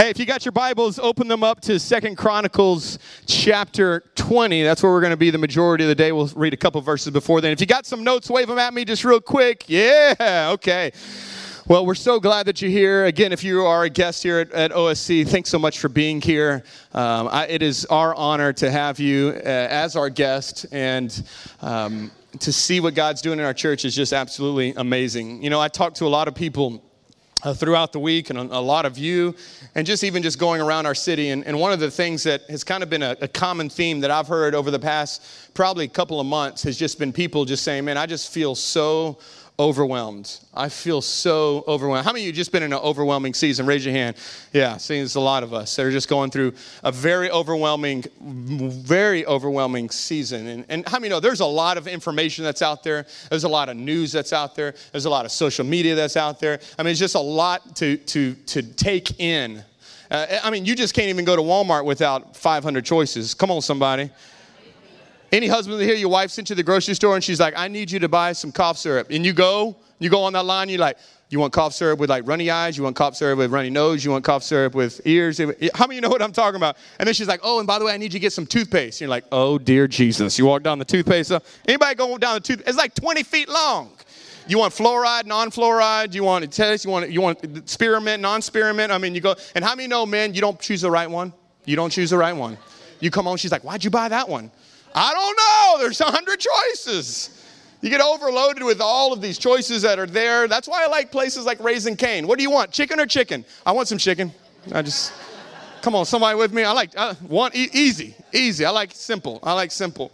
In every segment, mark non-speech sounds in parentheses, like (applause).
Hey, if you got your Bibles, open them up to Second Chronicles chapter 20. That's where we're going to be the majority of the day. We'll read a couple verses before then. If you got some notes, wave them at me just real quick. Yeah, okay. Well, we're so glad that you're here. Again, if you are a guest here at, at OSC, thanks so much for being here. Um, I, it is our honor to have you uh, as our guest, and um, to see what God's doing in our church is just absolutely amazing. You know, I talk to a lot of people uh, throughout the week and a, lot of you and just even just going around our city. And, and one of the things that has kind of been a, a, common theme that i've heard over the past probably couple of months has just been people just saying man i just feel so overwhelmed. I feel so overwhelmed. How many of you just been in an overwhelming season? Raise your hand. Yeah, there's a lot of us that are just going through a very overwhelming, very overwhelming season. And, and how many know there's a lot of information that's out there? There's a lot of news that's out there. There's a lot of social media that's out there. I mean, it's just a lot to, to, to take in. Uh, I mean, you just can't even go to Walmart without 500 choices. Come on, somebody. Any husband here, your wife sent you to the grocery store and she's like, I need you to buy some cough syrup. And you go, you go on that line, you're like, you want cough syrup with like runny eyes? You want cough syrup with runny nose? You want cough syrup with ears? How many you know what I'm talking about? And then she's like, oh, and by the way, I need you to get some toothpaste. And you're like, oh, dear Jesus. You walk down the toothpaste. Anybody go down the tooth? It's like 20 feet long. You want fluoride, non-fluoride? You want to test? You want you want spearmint, non-spearmint? I mean, you go. And how many know, man? You don't choose the right one. You don't choose the right one. You come home. She's like, why'd you buy that one? I don't know. There's a hundred choices. You get overloaded with all of these choices that are there. That's why I like places like Raising Cane. What do you want, chicken or chicken? I want some chicken. I just, come on, somebody with me. I like, I want e- easy, easy. I like simple. I like simple.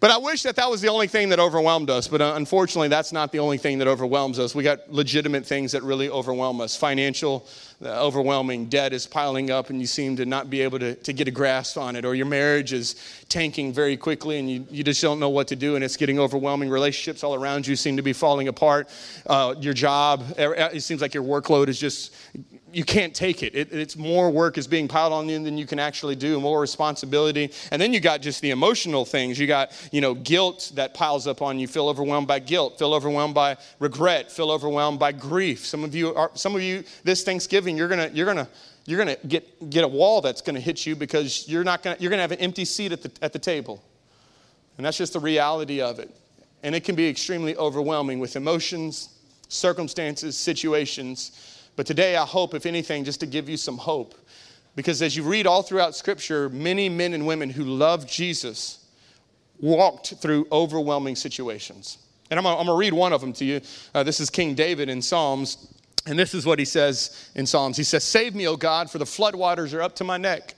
But I wish that that was the only thing that overwhelmed us. But uh, unfortunately, that's not the only thing that overwhelms us. We got legitimate things that really overwhelm us. Financial, uh, overwhelming debt is piling up, and you seem to not be able to, to get a grasp on it. Or your marriage is tanking very quickly, and you, you just don't know what to do, and it's getting overwhelming. Relationships all around you seem to be falling apart. Uh, your job, it seems like your workload is just you can't take it. it. It's more work is being piled on you than you can actually do, more responsibility. And then you got just the emotional things. You got, you know, guilt that piles up on you. Feel overwhelmed by guilt, feel overwhelmed by regret, feel overwhelmed by grief. Some of you are some of you this Thanksgiving, you're gonna, you're gonna you're going to get, get a wall that's going to hit you because you're not going to, you're going to have an empty seat at the, at the table. And that's just the reality of it. And it can be extremely overwhelming with emotions, circumstances, situations but today, I hope, if anything, just to give you some hope. Because as you read all throughout Scripture, many men and women who loved Jesus walked through overwhelming situations. And I'm going to read one of them to you. Uh, this is King David in Psalms. And this is what he says in Psalms He says, Save me, O God, for the floodwaters are up to my neck.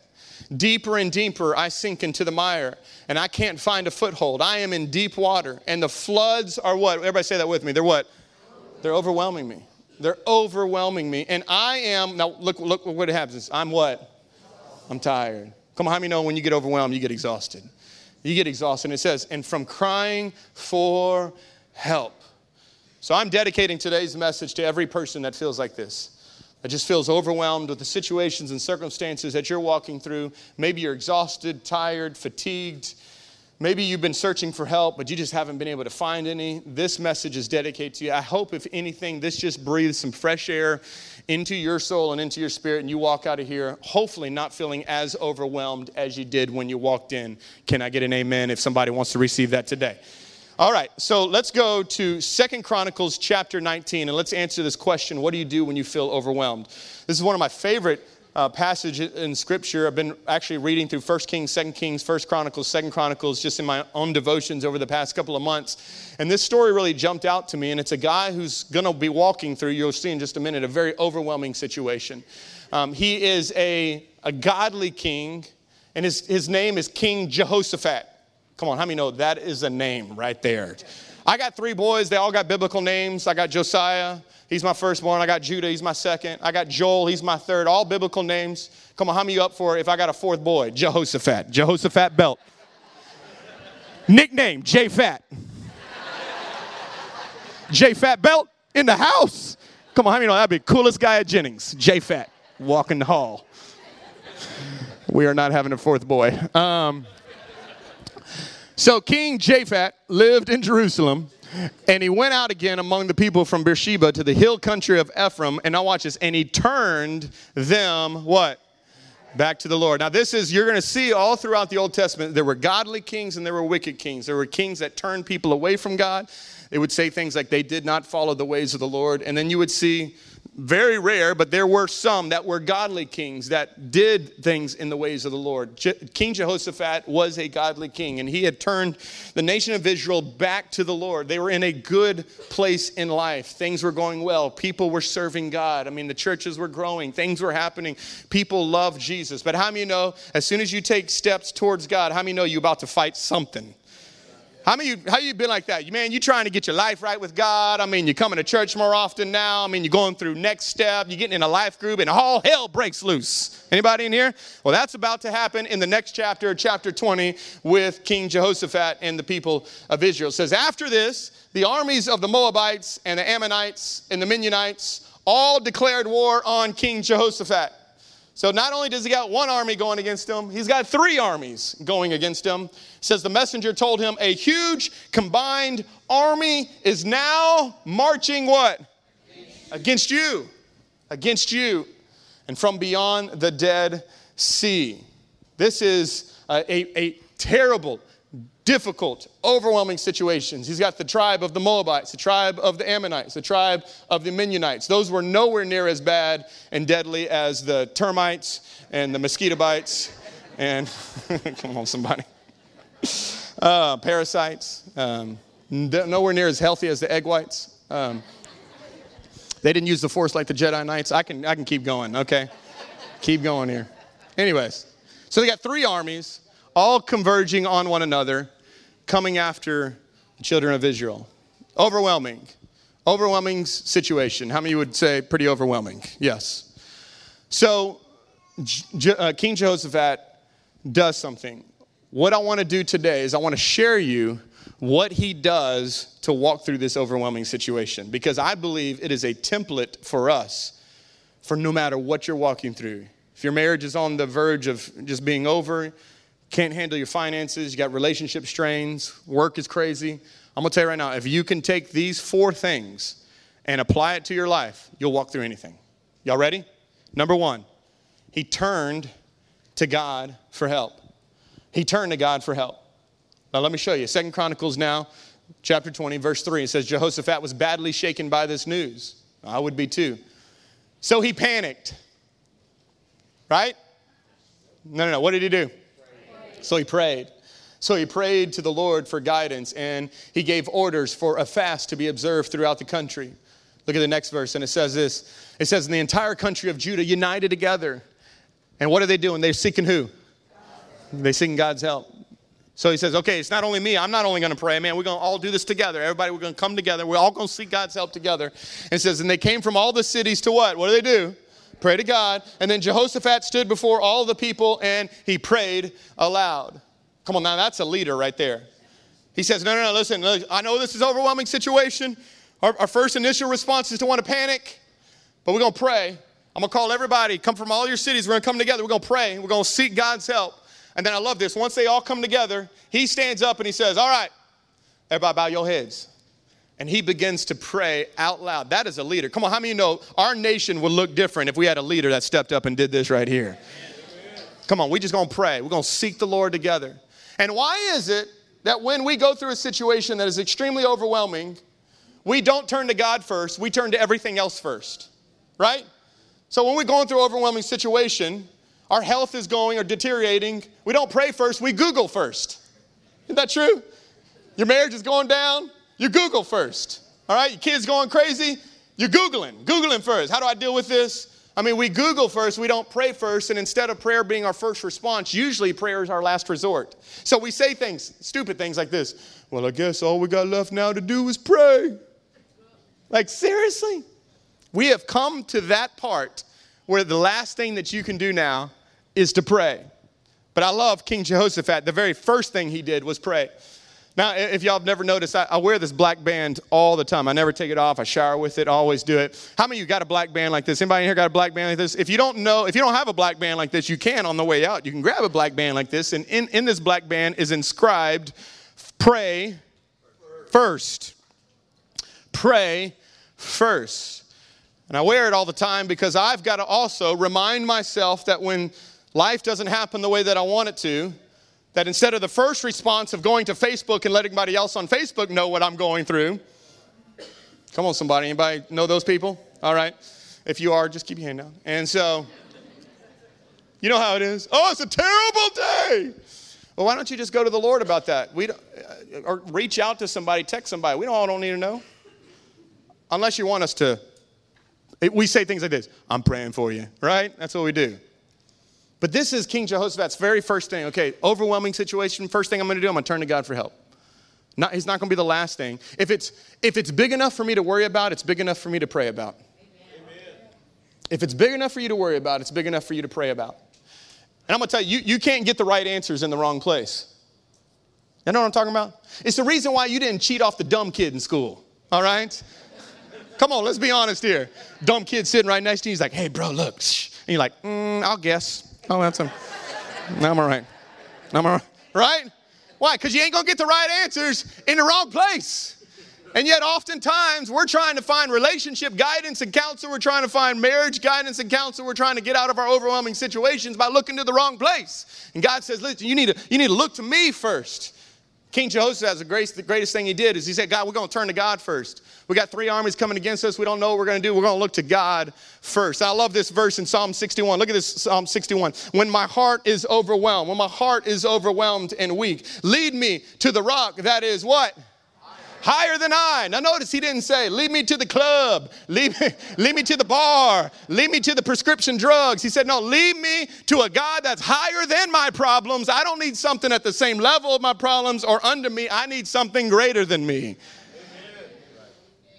Deeper and deeper I sink into the mire, and I can't find a foothold. I am in deep water, and the floods are what? Everybody say that with me. They're what? They're overwhelming me. They're overwhelming me. And I am, now look, look what happens. I'm what? I'm tired. Come on, how many know when you get overwhelmed, you get exhausted? You get exhausted. And it says, and from crying for help. So I'm dedicating today's message to every person that feels like this. That just feels overwhelmed with the situations and circumstances that you're walking through. Maybe you're exhausted, tired, fatigued. Maybe you've been searching for help, but you just haven't been able to find any. This message is dedicated to you. I hope, if anything, this just breathes some fresh air into your soul and into your spirit, and you walk out of here hopefully not feeling as overwhelmed as you did when you walked in. Can I get an amen if somebody wants to receive that today? All right, so let's go to Second Chronicles chapter 19, and let's answer this question What do you do when you feel overwhelmed? This is one of my favorite uh, in Scripture. I've been actually reading through 1 Kings, 2 Kings, 1 Chronicles, 2 Chronicles, just in my own devotions over the past couple of months. And this story really jumped out to me. And it's a guy who's going to be walking through, you'll see in just a minute, a very overwhelming situation. Um, he is a, a godly king, and his, his name is King Jehoshaphat. Come on, how many know that is a name right there? I got three boys. They all got biblical names. I got Josiah. He's my firstborn. I got Judah. He's my second. I got Joel. He's my third. All biblical names. Come on, how many you up for if I got a fourth boy? Jehoshaphat. Jehoshaphat Belt. Nickname, J Fat. J Fat Belt in the house. Come on, how many know that'd be coolest guy at Jennings? J Fat. Walking the hall. We are not having a fourth boy. Um, so King Japhet lived in Jerusalem And he went out again among the people from Beersheba to the hill country of Ephraim. And now watch this. And he turned them, what? Back to the Lord. Now, this is, you're going to see all throughout the Old Testament, there were godly kings and there were wicked kings. There were kings that turned people away from God. They would say things like they did not follow the ways of the Lord. And then you would see very rare, but there were some that were godly kings that did things in the ways of the Lord. Je- king Jehoshaphat was a godly king, and he had turned the nation of Israel back to the Lord. They were in a good place in life. Things were going well. People were serving God. I mean, the churches were growing, things were happening. People loved Jesus. But how many know, as soon as you take steps towards God, how many know you're about to fight something? How many you, how you been like that? You man, you trying to get your life right with God. I mean, you're coming to church more often now. I mean, you're going through next step. You're getting in a life group, and all hell breaks loose. Anybody in here? Well, that's about to happen in the next chapter, chapter 20, with King Jehoshaphat and the people of Israel. It says, after this, the armies of the Moabites and the Ammonites and the Midianites all declared war on King Jehoshaphat. So not only does he got one army going against him, he's got three armies going against him. It says the messenger told him a huge combined army is now marching what? Against you. Against you. And from beyond the Dead Sea. This is a, a, a terrible difficult, overwhelming situations. He's got the tribe of the Moabites, the tribe of the Ammonites, the tribe of the Midianites. Those were nowhere near as bad and deadly as the termites and the mosquito bites and, (laughs) come on, somebody, uh, parasites. Um, nowhere near as healthy as the egg whites. Um, they didn't use the force like the Jedi Knights. I can, I can keep going, okay? keep going here. Anyways, so they got three armies all converging on one another coming after the children of Israel. Overwhelming. Overwhelming situation. How many would say pretty overwhelming? Yes. So, uh, King Jehoshaphat does something. What I want to do today is I want to share you what he does to walk through this overwhelming situation because I believe it is a template for us for no matter what you're walking through. If your marriage is on the verge of just being over, can't handle your finances, you got relationship strains, work is crazy. I'm gonna tell you right now, if you can take these four things and apply it to your life, you'll walk through anything. Y'all ready? Number one, he turned to God for help. He turned to God for help. Now let me show you. Second Chronicles now, chapter 20, verse 3. It says, Jehoshaphat was badly shaken by this news. I would be too. So he panicked. Right? No, no, no. What did he do? So he prayed. So he prayed to the Lord for guidance and he gave orders for a fast to be observed throughout the country. Look at the next verse, and it says this It says, In the entire country of Judah united together. And what are they doing? They're seeking who? They're seeking God's help. So he says, okay, it's not only me. I'm not only going to pray, man. We're going to all do this together. Everybody, we're going to come together. We're all going to seek God's help together. And it says, and they came from all the cities to what? What do they do? Pray to God. And then Jehoshaphat stood before all the people and he prayed aloud. Come on, now that's a leader right there. He says, No, no, no, listen, I know this is overwhelming situation. Our, our first initial response is to want to panic, but we're going to pray. I'm going to call everybody, come from all your cities. We're going to come together. We're going to pray. We're going to seek God's help. And then I love this. Once they all come together, he stands up and he says, All right, everybody bow your heads. And he begins to pray out loud. That is a leader. Come on, how many you know our nation would look different if we had a leader that stepped up and did this right here? Come on, we just gonna pray. We're gonna seek the Lord together. And why is it that when we go through a situation that is extremely overwhelming, we don't turn to God first, we turn to everything else first, right? So when we're going through an overwhelming situation, our health is going or deteriorating, we don't pray first, we Google first. Isn't that true? Your marriage is going down, you Google first. All right, your kids going crazy, you're Googling, Googling first. How do I deal with this? I mean, we Google first, we don't pray first, and instead of prayer being our first response, usually prayer is our last resort. So we say things, stupid things like this Well, I guess all we got left now to do is pray. Like, seriously? We have come to that part where the last thing that you can do now is to pray. But I love King Jehoshaphat. The very first thing he did was pray. Now, if y'all have never noticed, I, I, wear this black band all the time. I never take it off. I shower with it. Always do it. How many of you got a black band like this? Anybody here got a black band like this? If you don't know, if you don't have a black band like this, you can on the way out. You can grab a black band like this, and in, in this black band is inscribed, pray first. pray first. And I wear it all the time because I've got to also remind myself that when life doesn't happen the way that I want it to, that instead of the first response of going to Facebook and letting everybody else on Facebook know what I'm going through, come on, somebody, anybody know those people? All right. If you are, just keep your hand down. And so, you know how it is. Oh, it's a terrible day. Well, why don't you just go to the Lord about that? We don't, uh, or reach out to somebody, text somebody. We don't all don't need to know. Unless you want us to. We say things like this I'm praying for you, right? That's what we do. But this is King Jehoshaphat's very first thing. Okay, overwhelming situation. First thing I'm going to do, I'm going to turn to God for help. Not, he's not going to be the last thing. If it's, if it's big enough for me to worry about, it's big enough for me to pray about. Amen. If it's big enough for you to worry about, it's big enough for you to pray about. And I'm going to tell you, you, you can't get the right answers in the wrong place. You know what I'm talking about? It's the reason why you didn't cheat off the dumb kid in school, all right? Come on, let's be honest here. Dumb kid sitting right next to you, he's like, hey, bro, look. And you're like, mm, I'll guess. Oh, that's him. No, I'm all right. I'm all right. Right? Why? Because you ain't going to get the right answers in the wrong place. And yet, oftentimes, we're trying to find relationship guidance and counsel. We're trying to find marriage guidance and counsel. We're trying to get out of our overwhelming situations by looking to the wrong place. And God says, listen, you need to, you need to look to me first. King Jehoshaphat the greatest, the greatest thing he did is he said, God, we're going to turn to God first. We got three armies coming against us. We don't know what we're going to do. We're going to look to God first. I love this verse in Psalm 61. Look at this Psalm 61. When my heart is overwhelmed, when my heart is overwhelmed and weak, lead me to the rock that is what? Higher than I. Now, notice he didn't say, lead me to the club, lead me, (laughs) lead me to the bar, lead me to the prescription drugs. He said, no, lead me to a God that's higher than my problems. I don't need something at the same level of my problems or under me. I need something greater than me.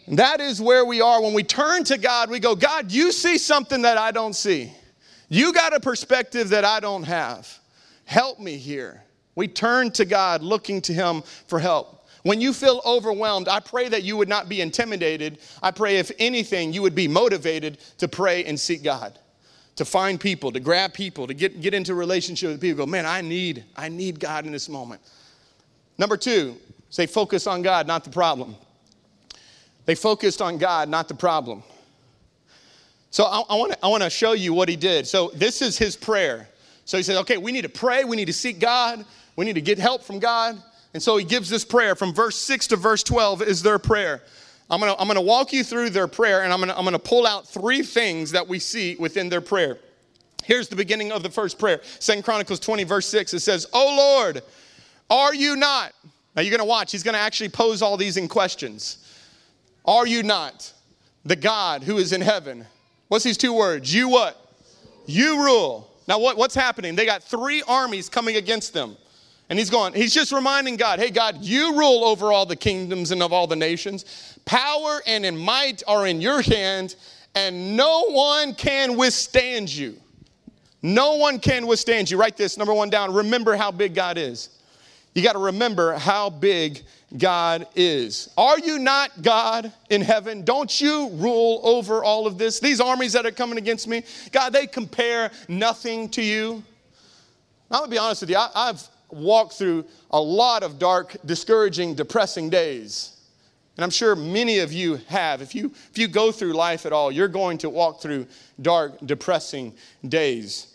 And that is where we are. When we turn to God, we go, God, you see something that I don't see. You got a perspective that I don't have. Help me here. We turn to God looking to Him for help. When you feel overwhelmed, I pray that you would not be intimidated. I pray, if anything, you would be motivated to pray and seek God, to find people, to grab people, to get, get into a relationship with people. Go, man, I need, I need God in this moment. Number two, say focus on God, not the problem. They focused on God, not the problem. So I, I want to show you what he did. So this is his prayer. So he said, okay, we need to pray, we need to seek God, we need to get help from God. And so he gives this prayer from verse 6 to verse 12 is their prayer. I'm gonna, I'm gonna walk you through their prayer and I'm gonna, I'm gonna pull out three things that we see within their prayer. Here's the beginning of the first prayer. Second Chronicles 20, verse 6. It says, Oh Lord, are you not? Now you're gonna watch, he's gonna actually pose all these in questions. Are you not the God who is in heaven? What's these two words? You what? You rule. Now what, what's happening? They got three armies coming against them. And he's going, he's just reminding God, hey, God, you rule over all the kingdoms and of all the nations. Power and in might are in your hand, and no one can withstand you. No one can withstand you. Write this, number one down. Remember how big God is. You got to remember how big God is. Are you not God in heaven? Don't you rule over all of this? These armies that are coming against me, God, they compare nothing to you. I'm gonna be honest with you. I, have walked through a lot of dark, discouraging, depressing days. And I'm sure many of you have. If you, if you go through life at all, you're going to walk through dark, depressing days.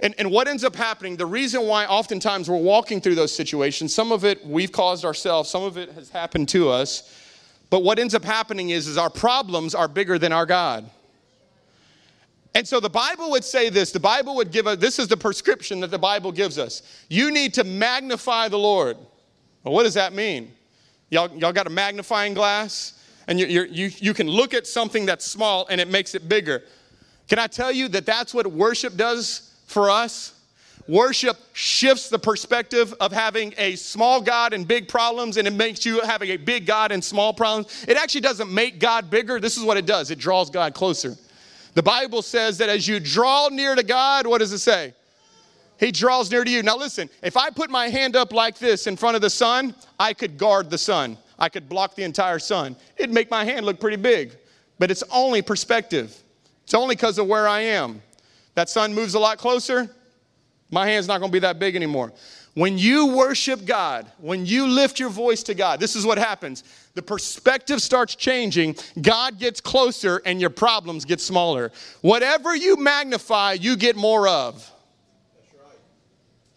And, and what ends up happening, the reason why oftentimes we're walking through those situations, some of it we've caused ourselves, some of it has happened to us. But what ends up happening is, is our problems are bigger than our God. And so the Bible would say this the Bible would give us this is the prescription that the Bible gives us. You need to magnify the Lord. Well, what does that mean? Y'all, y'all got a magnifying glass? And you you, you can look at something that's small and it makes it bigger. Can I tell you that that's what worship does for us? Worship shifts the perspective of having a small God and big problems, and it makes you having a big God and small problems. It actually doesn't make God bigger. This is what it does it draws God closer. The Bible says that as you draw near to God, what does it say? He draws near to you. Now, listen, if I put my hand up like this in front of the sun, I could guard the sun. I could block the entire sun. It'd make my hand look pretty big, but it's only perspective. It's only because of where I am. That sun moves a lot closer, my hand's not gonna be that big anymore. When you worship God, when you lift your voice to God, this is what happens. The perspective starts changing, God gets closer, and your problems get smaller. Whatever you magnify, you get more of.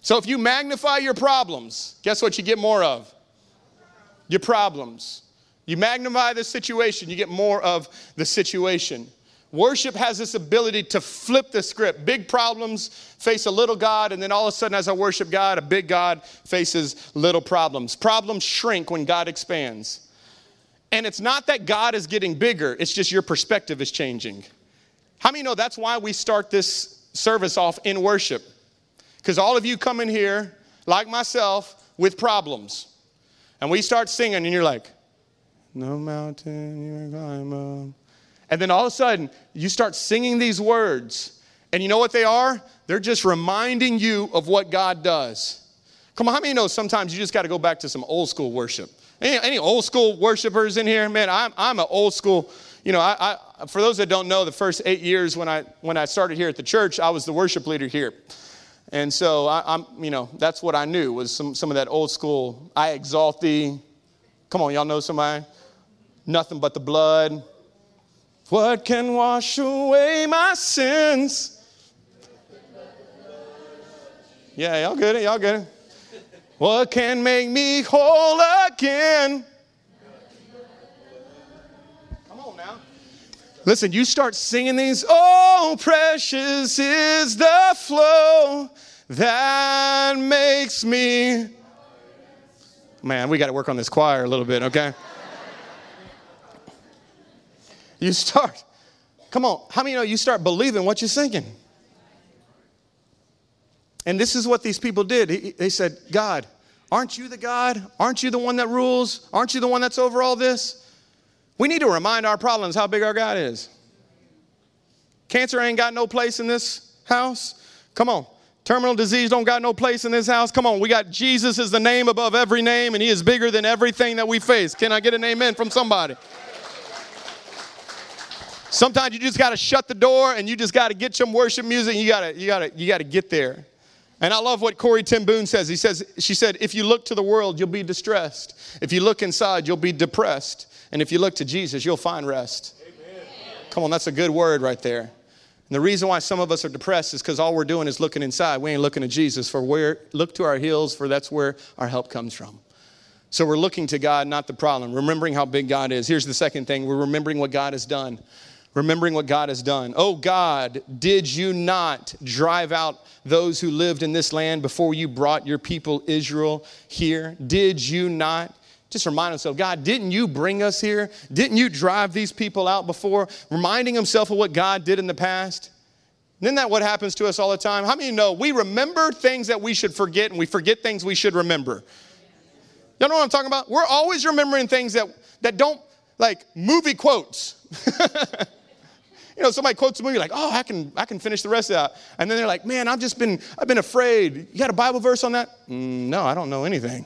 So if you magnify your problems, guess what you get more of? Your problems. You magnify the situation, you get more of the situation. Worship has this ability to flip the script. Big problems face a little God, and then all of a sudden, as I worship God, a big God faces little problems. Problems shrink when God expands. And it's not that God is getting bigger, it's just your perspective is changing. How many know that's why we start this service off in worship? Because all of you come in here, like myself, with problems. And we start singing, and you're like, No mountain you climb up and then all of a sudden, you start singing these words. And you know what they are? They're just reminding you of what God does. Come on, how many know sometimes you just got to go back to some old school worship? Any, any, old school worshipers in here? Man, I'm, I'm an old school, you know, I, I, for those that don't know, the first eight years when I, when I started here at the church, I was the worship leader here. And so I, am you know, that's what I knew was some, some of that old school, I exalt thee. Come on, y'all know somebody? Nothing but the blood. What can wash away my sins? Yeah, y'all it, y'all it. What can make me whole again? Come on now. Listen, you start singing these, oh, precious is the flow that makes me. Man, we got to work on this choir a little bit, okay? You start, come on, how many know you start believing what you're singing? And this is what these people did. They said, God, aren't you the God? Aren't you the one that rules? Aren't you the one that's over all this? We need to remind our problems how big our God is. Cancer ain't got no place in this house. Come on. Terminal disease don't got no place in this house. Come on. We got Jesus is the name above every name, and he is bigger than everything that we face. Can I get an amen from somebody? Sometimes you just got to shut the door and you just got to get some worship music. you got to, you got to, you got to get there. And I love what Corrie ten Boom says. He says, she said, if you look to the world, you'll be distressed. If you look inside, you'll be depressed. And if you look to Jesus, you'll find rest. Amen. Come on, that's a good word right there. And the reason why some of us are depressed is because all we're doing is looking inside. We ain't looking to Jesus for where, look to our heels, for that's where our help comes from. So we're looking to God, not the problem. Remembering how big God is. Here's the second thing we're remembering what God has done remembering what God has done. Oh God, did you not drive out those who lived in this land before you brought your people Israel here? Did you not? Just remind himself, God, didn't you bring us here? Didn't you drive these people out before? Reminding himself of what God did in the past. Isn't that what happens to us all the time? How many know we remember things that we should forget and we forget things we should remember? Y'all know what I'm talking about? We're always remembering things that, that don't, like movie quotes. (laughs) You know, somebody quotes a movie like, "Oh, I can, I can finish the rest of that," and then they're like, "Man, I've just been, I've been afraid." You got a Bible verse on that? Mm, no, I don't know anything.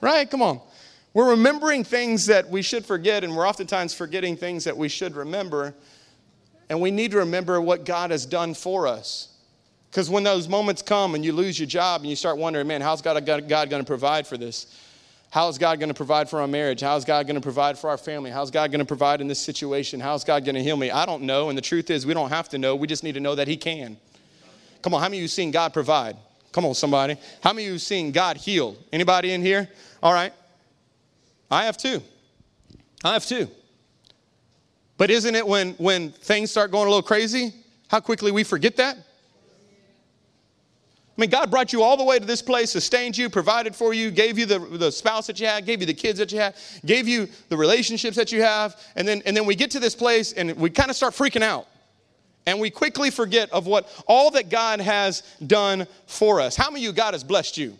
Right? Come on. We're remembering things that we should forget, and we're oftentimes forgetting things that we should remember. And we need to remember what God has done for us. Because when those moments come and you lose your job and you start wondering, man, how's God, God, God going to provide for this? How is God going to provide for our marriage? How is God going to provide for our family? How is God going to provide in this situation? How is God going to heal me? I don't know. And the truth is, we don't have to know. We just need to know that He can. Come on, how many of you seen God provide? Come on, somebody. How many of you seen God heal? Anybody in here? All right. I have too. I have too. But isn't it when, when things start going a little crazy, how quickly we forget that? I mean, God brought you all the way to this place, sustained you, provided for you, gave you the, the spouse that you had, gave you the kids that you had, gave you the relationships that you have. And then, and then we get to this place and we kind of start freaking out. And we quickly forget of what all that God has done for us. How many of you God has blessed you?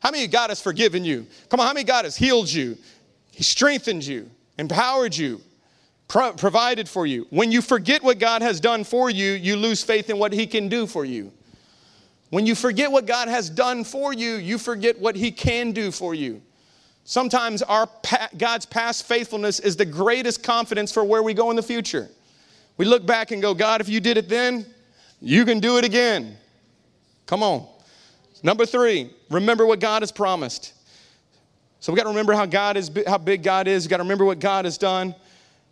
How many God has forgiven you? Come on, how many God has healed you? He strengthened you, empowered you, pro- provided for you. When you forget what God has done for you, you lose faith in what He can do for you. When you forget what God has done for you, you forget what He can do for you. Sometimes our God's past faithfulness is the greatest confidence for where we go in the future. We look back and go, God, if you did it then, you can do it again. Come on. Number three, remember what God has promised. So we got to remember how God is, how big God is. We got to remember what God has done.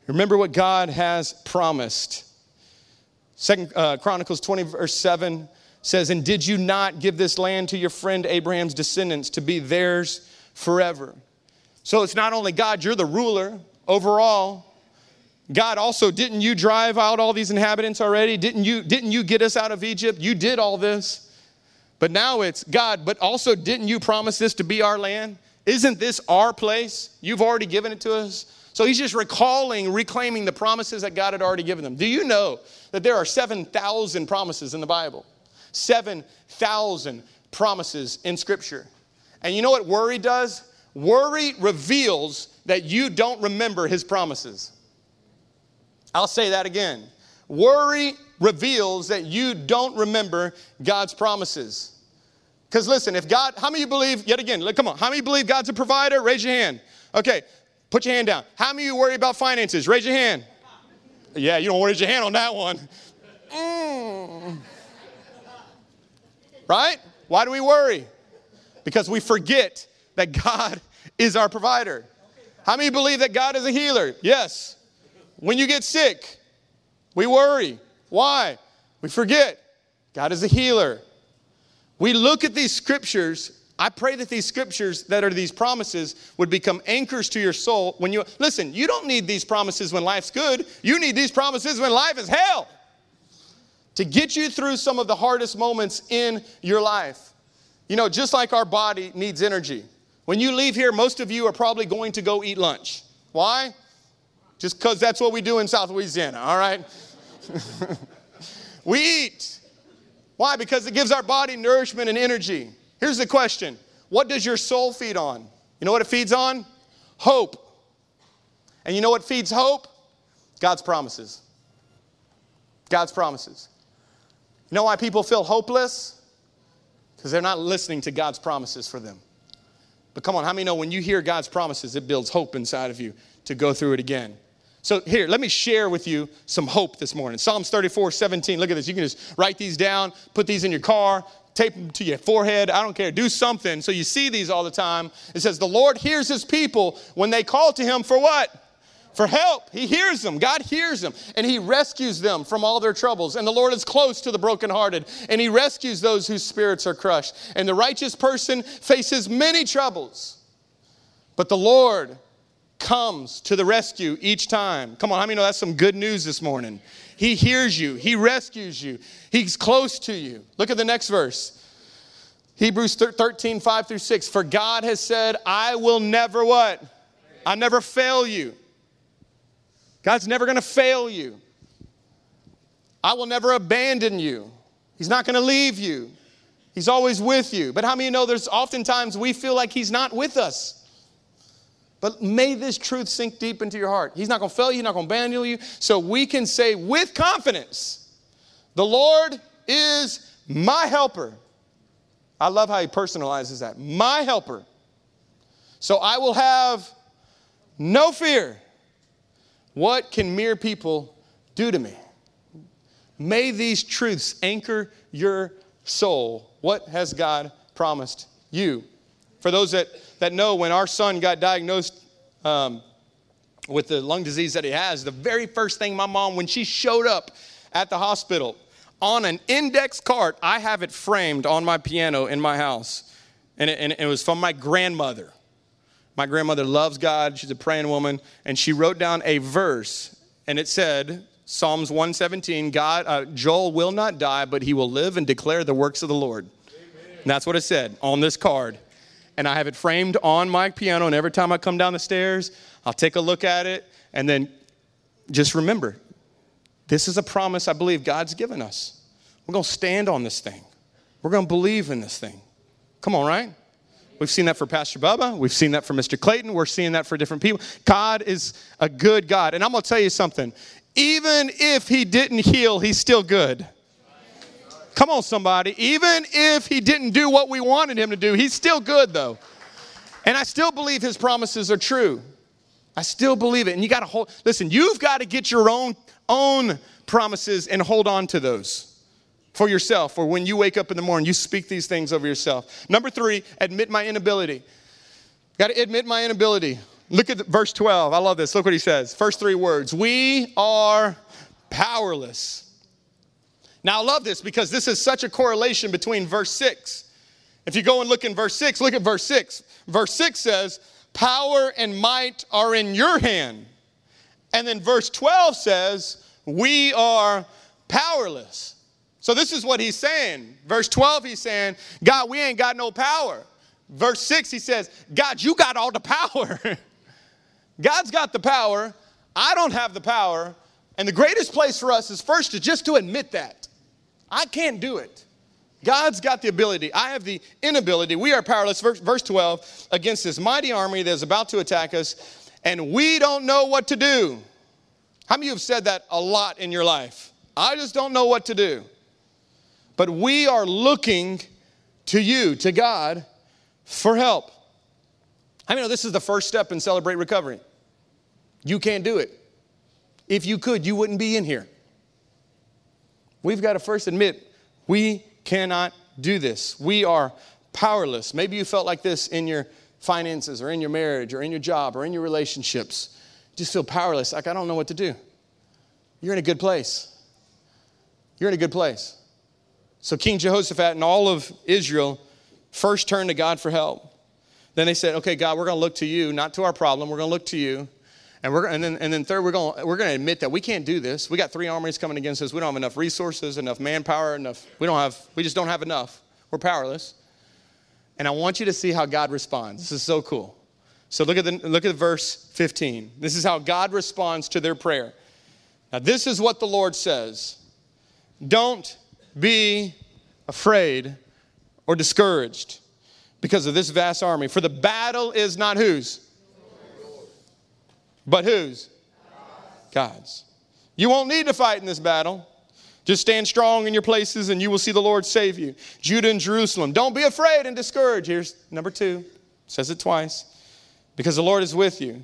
Remember what God has promised. Second uh, Chronicles 20 verse 7 says, "And did you not give this land to your friend Abraham's descendants to be theirs forever?" So it's not only God, you're the ruler overall. God also, didn't you drive out all these inhabitants already? Didn't you, didn't you get us out of Egypt? You did all this. But now it's God, but also didn't you promise this to be our land? Isn't this our place? You've already given it to us. So he's just recalling, reclaiming the promises that God had already given them. Do you know that there are 7,000 promises in the Bible? 7,000 promises in Scripture. And you know what worry does? Worry reveals that you don't remember his promises. I'll say that again. Worry reveals that you don't remember God's promises. Because listen, if God, how many you believe, yet again, come on, how many believe God's a provider? Raise your hand. Okay, put your hand down. How many you worry about finances? Raise your hand. Yeah, you don't raise your hand on that one. Mm. Right? Why do we worry? Because we forget that God (laughs) is our provider. How many believe that God is a healer? Yes. When you get sick, we worry. Why? We forget. God is a healer. We look at these scriptures. I pray that these scriptures that are these promises would become anchors to your soul when you listen, you don't need these promises when life's good. You need these promises when life is hell. To get you through some of the hardest moments in your life. You know, just like our body needs energy. When you leave here, most of you are probably going to go eat lunch. Why? Just because that's what we do in South Louisiana, all right? (laughs) we eat. Why? Because it gives our body nourishment and energy. Here's the question What does your soul feed on? You know what it feeds on? Hope. And you know what feeds hope? God's promises. God's promises. You know why people feel hopeless? Because they're not listening to God's promises for them. But come on, how many know when you hear God's promises, it builds hope inside of you to go through it again? So, here, let me share with you some hope this morning. Psalms 34 17. Look at this. You can just write these down, put these in your car, tape them to your forehead. I don't care. Do something so you see these all the time. It says, The Lord hears his people when they call to him for what? For help. He hears them. God hears them. And he rescues them from all their troubles. And the Lord is close to the brokenhearted. And he rescues those whose spirits are crushed. And the righteous person faces many troubles. But the Lord comes to the rescue each time. Come on, how many know that's some good news this morning? He hears you, He rescues you, He's close to you. Look at the next verse. Hebrews 13, 5 through 6. For God has said, I will never what? I never fail you. God's never gonna fail you. I will never abandon you. He's not gonna leave you. He's always with you. But how many know there's oftentimes we feel like He's not with us? But may this truth sink deep into your heart. He's not going to fail you, he's not going to abandon you. So we can say with confidence, the Lord is my helper. I love how he personalizes that. My helper. So I will have no fear. What can mere people do to me? May these truths anchor your soul. What has God promised you? For those that, that know, when our son got diagnosed um, with the lung disease that he has, the very first thing my mom, when she showed up at the hospital on an index card, I have it framed on my piano in my house. And it, and it was from my grandmother. My grandmother loves God, she's a praying woman, and she wrote down a verse, and it said, Psalms 117, God, uh, Joel will not die, but he will live and declare the works of the Lord. And that's what it said on this card and I have it framed on my piano. And every time I come down the stairs, I'll take a look at it and then just remember this is a promise I believe God's given us. We're going to stand on this thing, we're going to believe in this thing. Come on, right? We've seen that for Pastor Bubba. We've seen that for Mr. Clayton. We're seeing that for different people. God is a good God. And I'm going to tell you something. Even if he didn't heal, he's still good. Come on, somebody. Even if he didn't do what we wanted him to do, he's still good, though. And I still believe his promises are true. I still believe it. And you got to hold, listen, you've got to get your own, own promises and hold on to those. For yourself, or when you wake up in the morning, you speak these things over yourself. Number three, admit my inability. Got to admit my inability. Look at verse 12. I love this. Look what he says. First three words We are powerless. Now, I love this because this is such a correlation between verse 6. If you go and look in verse 6, look at verse 6. Verse 6 says, Power and might are in your hand. And then verse 12 says, We are powerless. So this is what he's saying. Verse 12, he's saying, God, we ain't got no power. Verse 6, he says, God, you got all the power. (laughs) God's got the power. I don't have the power. And the greatest place for us is first to just to admit that. I can't do it. God's got the ability. I have the inability. We are powerless. Verse, verse 12 against this mighty army that is about to attack us, and we don't know what to do. How many of you have said that a lot in your life? I just don't know what to do. But we are looking to you, to God, for help. Many know this is the first step in Celebrate Recovery? You can't do it. If you could, you wouldn't be in here. We've got to first admit we cannot do this. We are powerless. Maybe you felt like this in your finances or in your marriage or in your job or in your relationships. Just feel powerless, like I don't know what to do. You're in a good place. You're in a good place. So King Jehoshaphat and all of Israel first turned to God for help. Then they said, okay, God, we're going to look to you, not to our problem. We're going to look to you. And, we're, and, then, and then third, we're going, we're to admit that we can't do this. We got three armies coming against us. We don't have enough resources, enough manpower, enough. We don't have, we just don't have enough. We're powerless. And I want you to see how God responds. This is so cool. So look at the, look at verse 15. This is how God responds to their prayer. Now, this is what the Lord says Don't be afraid or discouraged because of this vast army. For the battle is not whose? But whose? God's. You won't need to fight in this battle. Just stand strong in your places and you will see the Lord save you. Judah and Jerusalem. Don't be afraid and discouraged. Here's number two. Says it twice. Because the Lord is with you.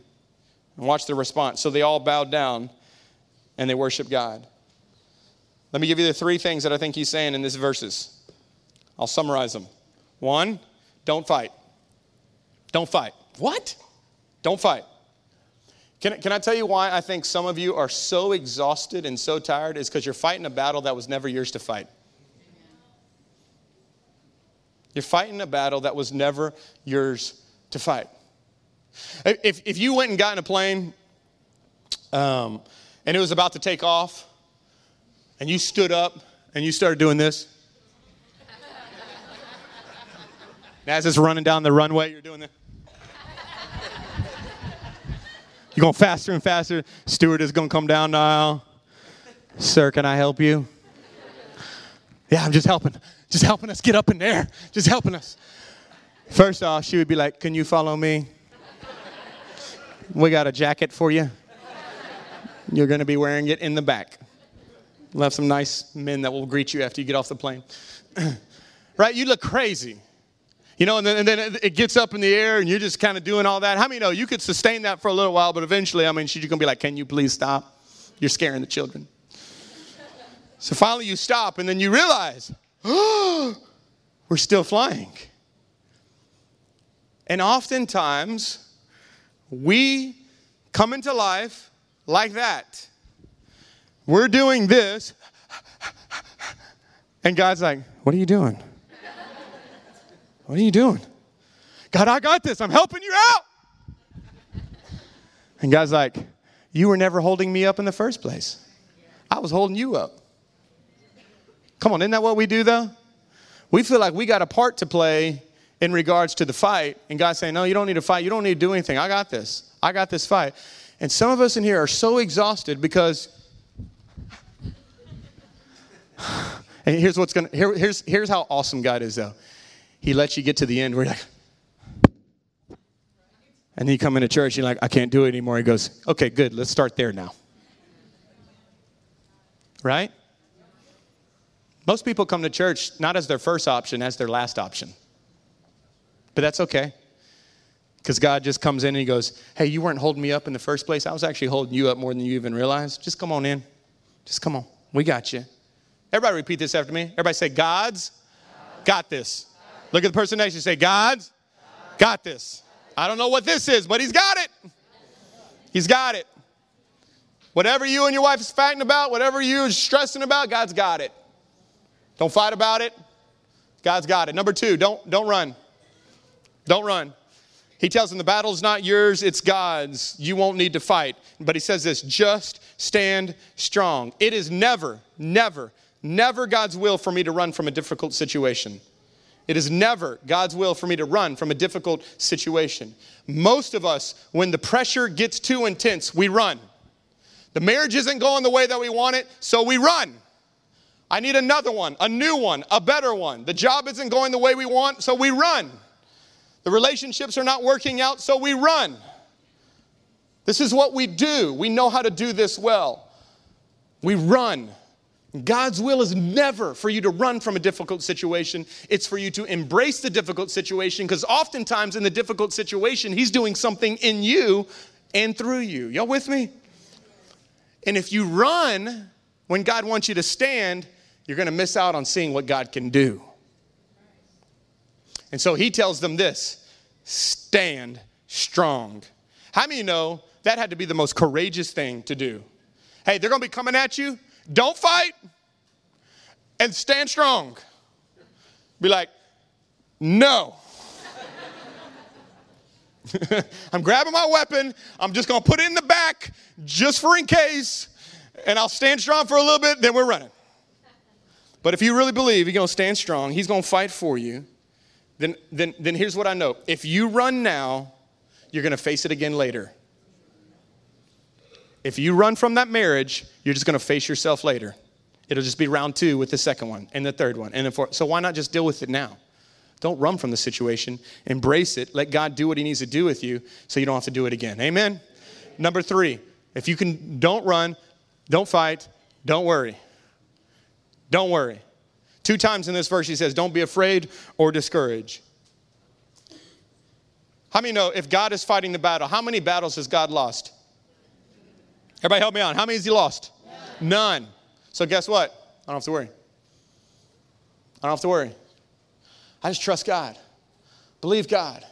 And watch the response. So they all bowed down and they worship God. Let me give you the three things that I think he's saying in these verses. I'll summarize them. One, don't fight. Don't fight. What? Don't fight. Can, can I tell you why I think some of you are so exhausted and so tired? Is because you're fighting a battle that was never yours to fight. You're fighting a battle that was never yours to fight. If, if you went and got in a plane um, and it was about to take off, and you stood up and you started doing this, (laughs) as it's running down the runway, you're doing this. You're going faster and faster. Steward is going to come down the aisle. Sir, can I help you? Yeah, I'm just helping. Just helping us get up in there. Just helping us. First off, she would be like, Can you follow me? We got a jacket for you. You're going to be wearing it in the back. We'll have some nice men that will greet you after you get off the plane. (clears throat) right? You look crazy. You know, and then, and then it gets up in the air and you're just kind of doing all that. How many know you could sustain that for a little while, but eventually, I mean, she's going to be like, Can you please stop? You're scaring the children. (laughs) so finally, you stop and then you realize, Oh, (gasps) we're still flying. And oftentimes, we come into life like that. We're doing this, and God's like, What are you doing? What are you doing? God, I got this. I'm helping you out. And God's like, You were never holding me up in the first place. I was holding you up. Come on, isn't that what we do though? We feel like we got a part to play in regards to the fight, and God's saying, No, you don't need to fight. You don't need to do anything. I got this. I got this fight. And some of us in here are so exhausted because. And here's what's gonna here, here's here's how awesome God is though. He lets you get to the end where you're like, and then you come into church, you're like, I can't do it anymore. He goes, okay, good, let's start there now. Right? Most people come to church not as their first option, as their last option. But that's okay. Because God just comes in and He goes, Hey, you weren't holding me up in the first place. I was actually holding you up more than you even realized. Just come on in. Just come on. We got you. Everybody repeat this after me. Everybody say, God's got this. Look at the person next to you. Say, God's got this. I don't know what this is, but He's got it. He's got it. Whatever you and your wife is fighting about, whatever you're stressing about, God's got it. Don't fight about it. God's got it. Number two, don't, don't run. Don't run. He tells them the battle's not yours, it's God's. You won't need to fight. But he says this just stand strong. It is never, never, never God's will for me to run from a difficult situation. It is never God's will for me to run from a difficult situation. Most of us, when the pressure gets too intense, we run. The marriage isn't going the way that we want it, so we run. I need another one, a new one, a better one. The job isn't going the way we want, so we run. The relationships are not working out, so we run. This is what we do. We know how to do this well. We run. God's will is never for you to run from a difficult situation. It's for you to embrace the difficult situation because oftentimes in the difficult situation, He's doing something in you and through you. Y'all with me? And if you run when God wants you to stand, you're going to miss out on seeing what God can do. And so he tells them this stand strong. How many know that had to be the most courageous thing to do? Hey, they're going to be coming at you. Don't fight and stand strong. Be like, no. (laughs) I'm grabbing my weapon. I'm just going to put it in the back just for in case, and I'll stand strong for a little bit, then we're running. But if you really believe you're going to stand strong, He's going to fight for you then, then, then here's what I know. If you run now, you're going to face it again later. If you run from that marriage, you're just going to face yourself later. It'll just be round two with the second one and the third one and the fourth. So why not just deal with it now? Don't run from the situation. Embrace it. Let God do what He needs to do with you so you don't have to do it again. Amen? Number three, if you can, don't run, don't fight, don't worry. Don't worry. Two times in this verse, he says, Don't be afraid or discouraged. How many know if God is fighting the battle, how many battles has God lost? Everybody help me out. How many has he lost? None. None. So guess what? I don't have to worry. I don't have to worry. I just trust God. Believe God.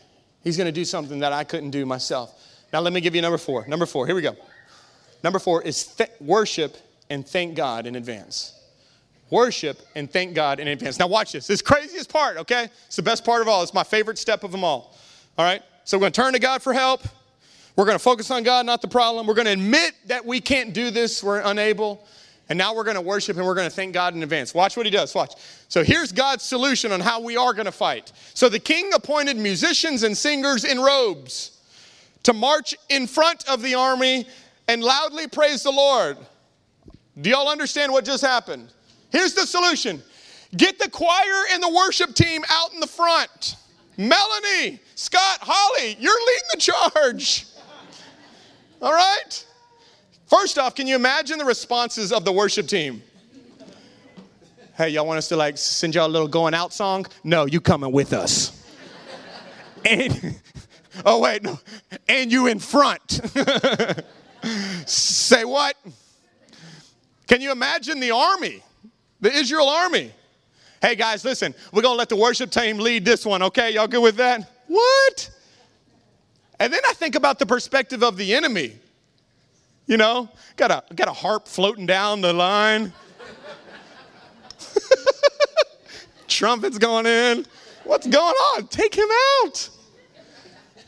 He's going to do something that I couldn't do myself. Now, let me give you number four. Number four, here we go. Number four is th- worship and thank God in advance worship, and thank God in advance. Now, watch this. This craziest part, okay? It's the best part of all. It's my favorite step of them all. All right? So, we're going to turn to God for help. We're going to focus on God, not the problem. We're going to admit that we can't do this, we're unable. And now we're going to worship and we're going to thank God in advance. Watch what he does. Watch. So here's God's solution on how we are going to fight. So the king appointed musicians and singers in robes to march in front of the army and loudly praise the Lord. Do y'all understand what just happened? Here's the solution get the choir and the worship team out in the front. Melanie, Scott, Holly, you're leading the charge. All right? First off, can you imagine the responses of the worship team? Hey, y'all want us to like send y'all a little going out song? No, you coming with us. and (laughs) oh wait, no. And you in front. (laughs) Say what? Can you imagine the army? the Israel army. Hey guys, listen, we're gonna let the worship team lead this one, okay? Y'all good with that? What? And then I think about the perspective of the enemy. You know, got a got a harp floating down the line. (laughs) Trumpets going in. What's going on? Take him out.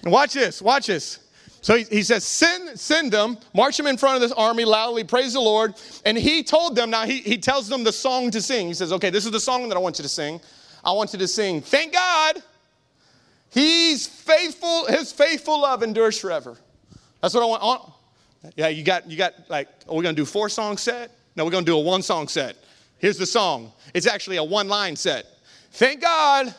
Watch this, watch this. So he, he, says, send, send them, march them in front of this army loudly, praise the Lord. And he told them, now he, he tells them the song to sing. He says, okay, this is the song that I want you to sing. I want you to sing, thank God, he's faithful, his faithful love endures forever. That's what I want. Oh, yeah, you got, you got like, oh, are we gonna do four song set? No, we're gonna do a one song set. Here's the song. It's actually a one line set. Thank God,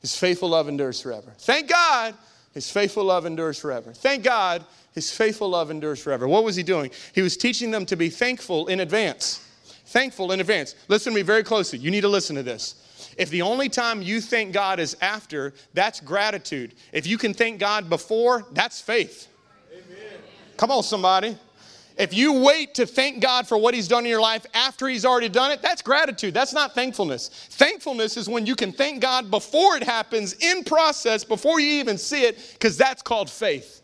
his faithful love endures forever. Thank God, his faithful love endures forever. Thank God, his faithful love endures forever. What was he doing? He was teaching them to be thankful in advance. Thankful in advance. Listen to me very closely. You need to listen to this. If the only time you thank God is after, that's gratitude. If you can thank God before, that's faith. Amen. Come on, somebody. If you wait to thank God for what He's done in your life after He's already done it, that's gratitude. That's not thankfulness. Thankfulness is when you can thank God before it happens, in process, before you even see it, because that's called faith.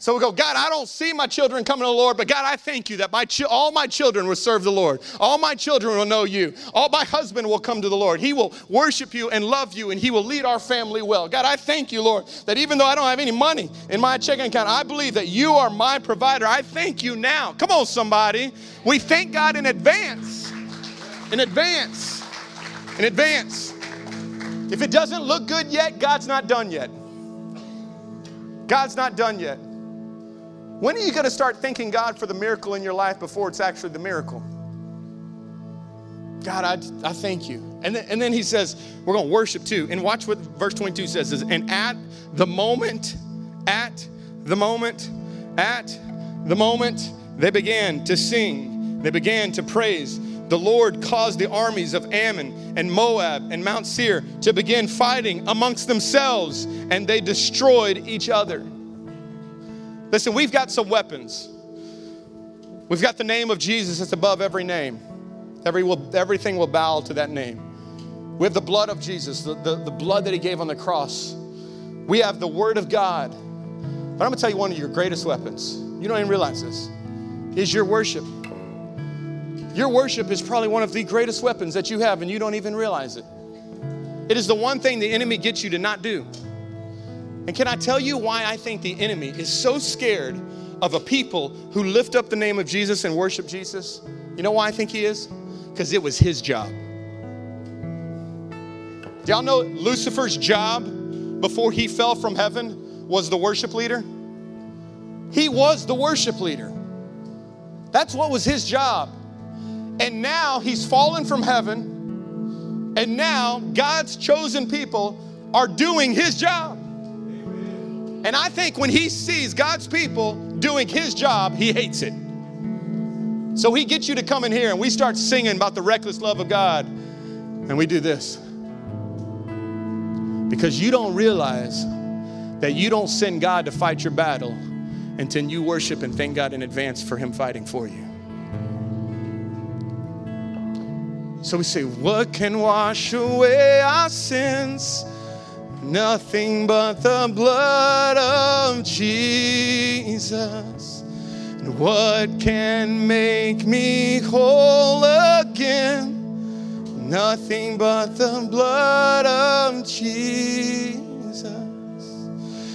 So we go, God, I don't see my children coming to the Lord, but God, I thank you that my chi- all my children will serve the Lord. All my children will know you. All my husband will come to the Lord. He will worship you and love you, and he will lead our family well. God, I thank you, Lord, that even though I don't have any money in my checking account, I believe that you are my provider. I thank you now. Come on, somebody. We thank God in advance. In advance. In advance. If it doesn't look good yet, God's not done yet. God's not done yet. When are you going to start thanking God for the miracle in your life before it's actually the miracle? God, I, I thank you. And then, and then he says, we're going to worship too. And watch what verse 22 says is, and at the moment, at the moment, at the moment, they began to sing, they began to praise. The Lord caused the armies of Ammon and Moab and Mount Seir to begin fighting amongst themselves, and they destroyed each other. Listen, we've got some weapons. We've got the name of Jesus that's above every name. Every will, everything will bow to that name. We have the blood of Jesus, the, the, the blood that he gave on the cross. We have the word of God. But I'm gonna tell you one of your greatest weapons. You don't even realize this. Is your worship. Your worship is probably one of the greatest weapons that you have, and you don't even realize it. It is the one thing the enemy gets you to not do. And can I tell you why I think the enemy is so scared of a people who lift up the name of Jesus and worship Jesus? You know why I think he is? Because it was his job. Do y'all know Lucifer's job before he fell from heaven was the worship leader? He was the worship leader. That's what was his job. And now he's fallen from heaven, and now God's chosen people are doing his job. And I think when he sees God's people doing his job, he hates it. So he gets you to come in here and we start singing about the reckless love of God. And we do this. Because you don't realize that you don't send God to fight your battle until you worship and thank God in advance for him fighting for you. So we say, What can wash away our sins? Nothing but the blood of Jesus. And what can make me whole again? Nothing but the blood of Jesus.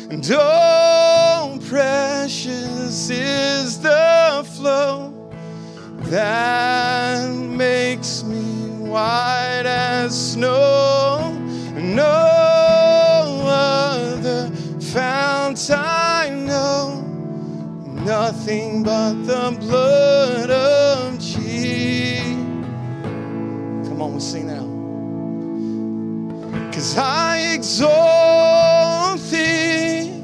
And oh, precious is the flow that makes me white as snow. Nothing but the blood of Jesus. Come on, we'll sing now. Cause I exalt thee.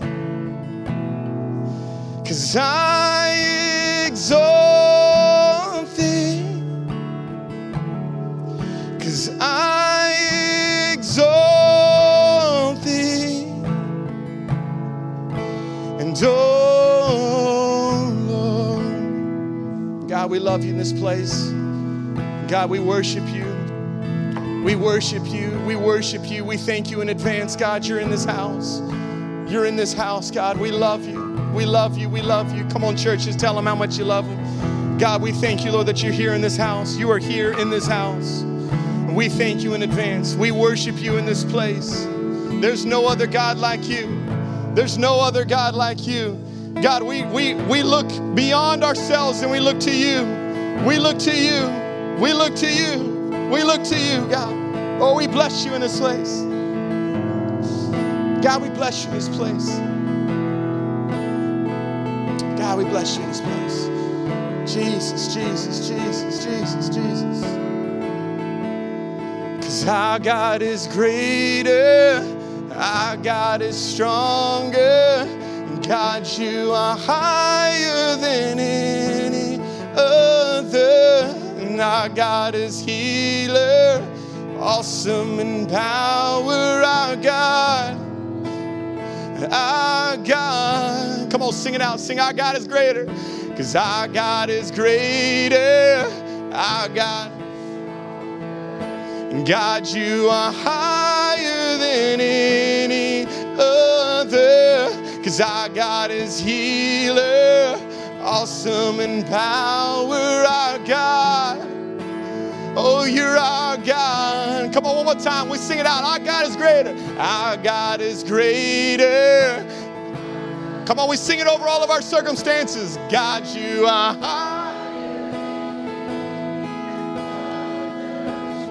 Cause I we love you in this place. God, we worship you. We worship you. We worship you. We thank you in advance, God. You're in this house. You're in this house, God. We love you. We love you. We love you. Come on, church, just tell them how much you love them. God, we thank you, Lord, that you're here in this house. You are here in this house. We thank you in advance. We worship you in this place. There's no other God like you. There's no other God like you. God, we, we, we look beyond ourselves and we look to you. We look to you. We look to you. We look to you, God. Oh, we bless you in this place. God, we bless you in this place. God, we bless you in this place. Jesus, Jesus, Jesus, Jesus, Jesus. Cause our God is greater, our God is stronger, God, you are higher than any other. And our God is healer, awesome in power, our God. Our God. Come on, sing it out. Sing, Our God is greater. Cause our God is greater. Our God. God, you are higher than any other. Cause our God is healer, awesome in power, our God. Oh, you're our God. Come on, one more time. We sing it out. Our God is greater. Our God is greater. Come on, we sing it over all of our circumstances. God, you are high.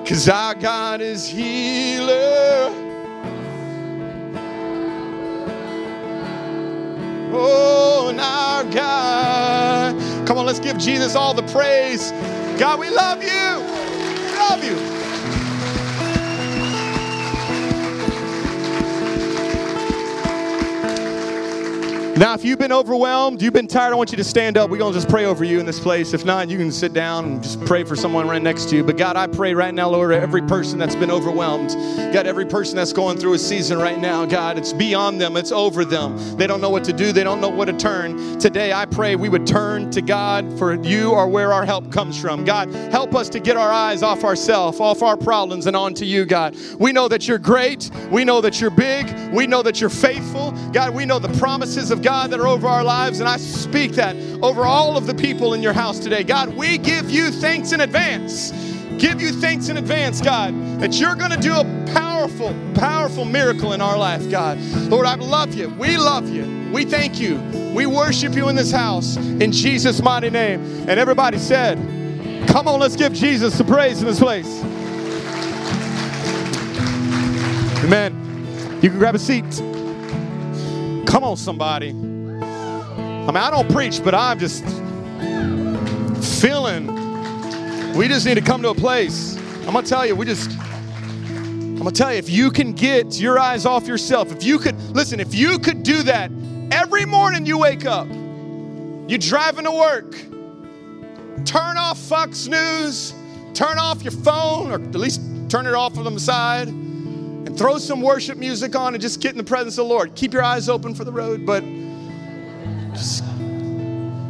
Cause our God is healer. Oh, our God. Come on, let's give Jesus all the praise. God, we love you. Now, if you've been overwhelmed, you've been tired, I want you to stand up. We're going to just pray over you in this place. If not, you can sit down and just pray for someone right next to you. But God, I pray right now, Lord, every person that's been overwhelmed, God, every person that's going through a season right now, God, it's beyond them, it's over them. They don't know what to do, they don't know what to turn. Today, I pray we would turn to God for you or where our help comes from. God, help us to get our eyes off ourselves, off our problems, and onto you, God. We know that you're great, we know that you're big, we know that you're faithful. God, we know the promises of God God, that are over our lives. And I speak that over all of the people in your house today. God, we give you thanks in advance. Give you thanks in advance, God, that you're going to do a powerful, powerful miracle in our life, God. Lord, I love you. We love you. We thank you. We worship you in this house in Jesus' mighty name. And everybody said, Come on, let's give Jesus the praise in this place. Amen. You can grab a seat. Come on, somebody. I mean, I don't preach, but I'm just feeling we just need to come to a place. I'm going to tell you, we just, I'm to tell you, if you can get your eyes off yourself, if you could, listen, if you could do that every morning you wake up, you're driving to work, turn off Fox News, turn off your phone, or at least turn it off on the side throw some worship music on and just get in the presence of the Lord. Keep your eyes open for the road, but just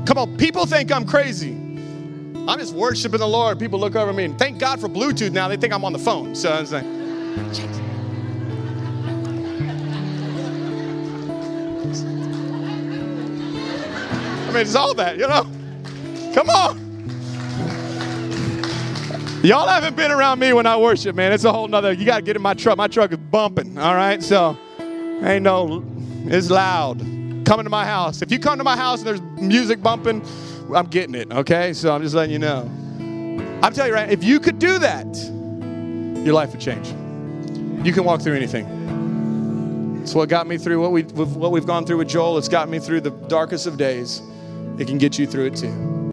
come on. People think I'm crazy. I'm just worshiping the Lord. People look over me and thank God for Bluetooth now. They think I'm on the phone. So I was like, I mean, it's all that, you know? Come on. Y'all haven't been around me when I worship, man. It's a whole nother. You got to get in my truck. My truck is bumping, all right? So, ain't no, it's loud. Coming to my house. If you come to my house and there's music bumping, I'm getting it, okay? So, I'm just letting you know. I'm telling you right, if you could do that, your life would change. You can walk through anything. It's what got me through what, we, what we've gone through with Joel. It's got me through the darkest of days. It can get you through it too.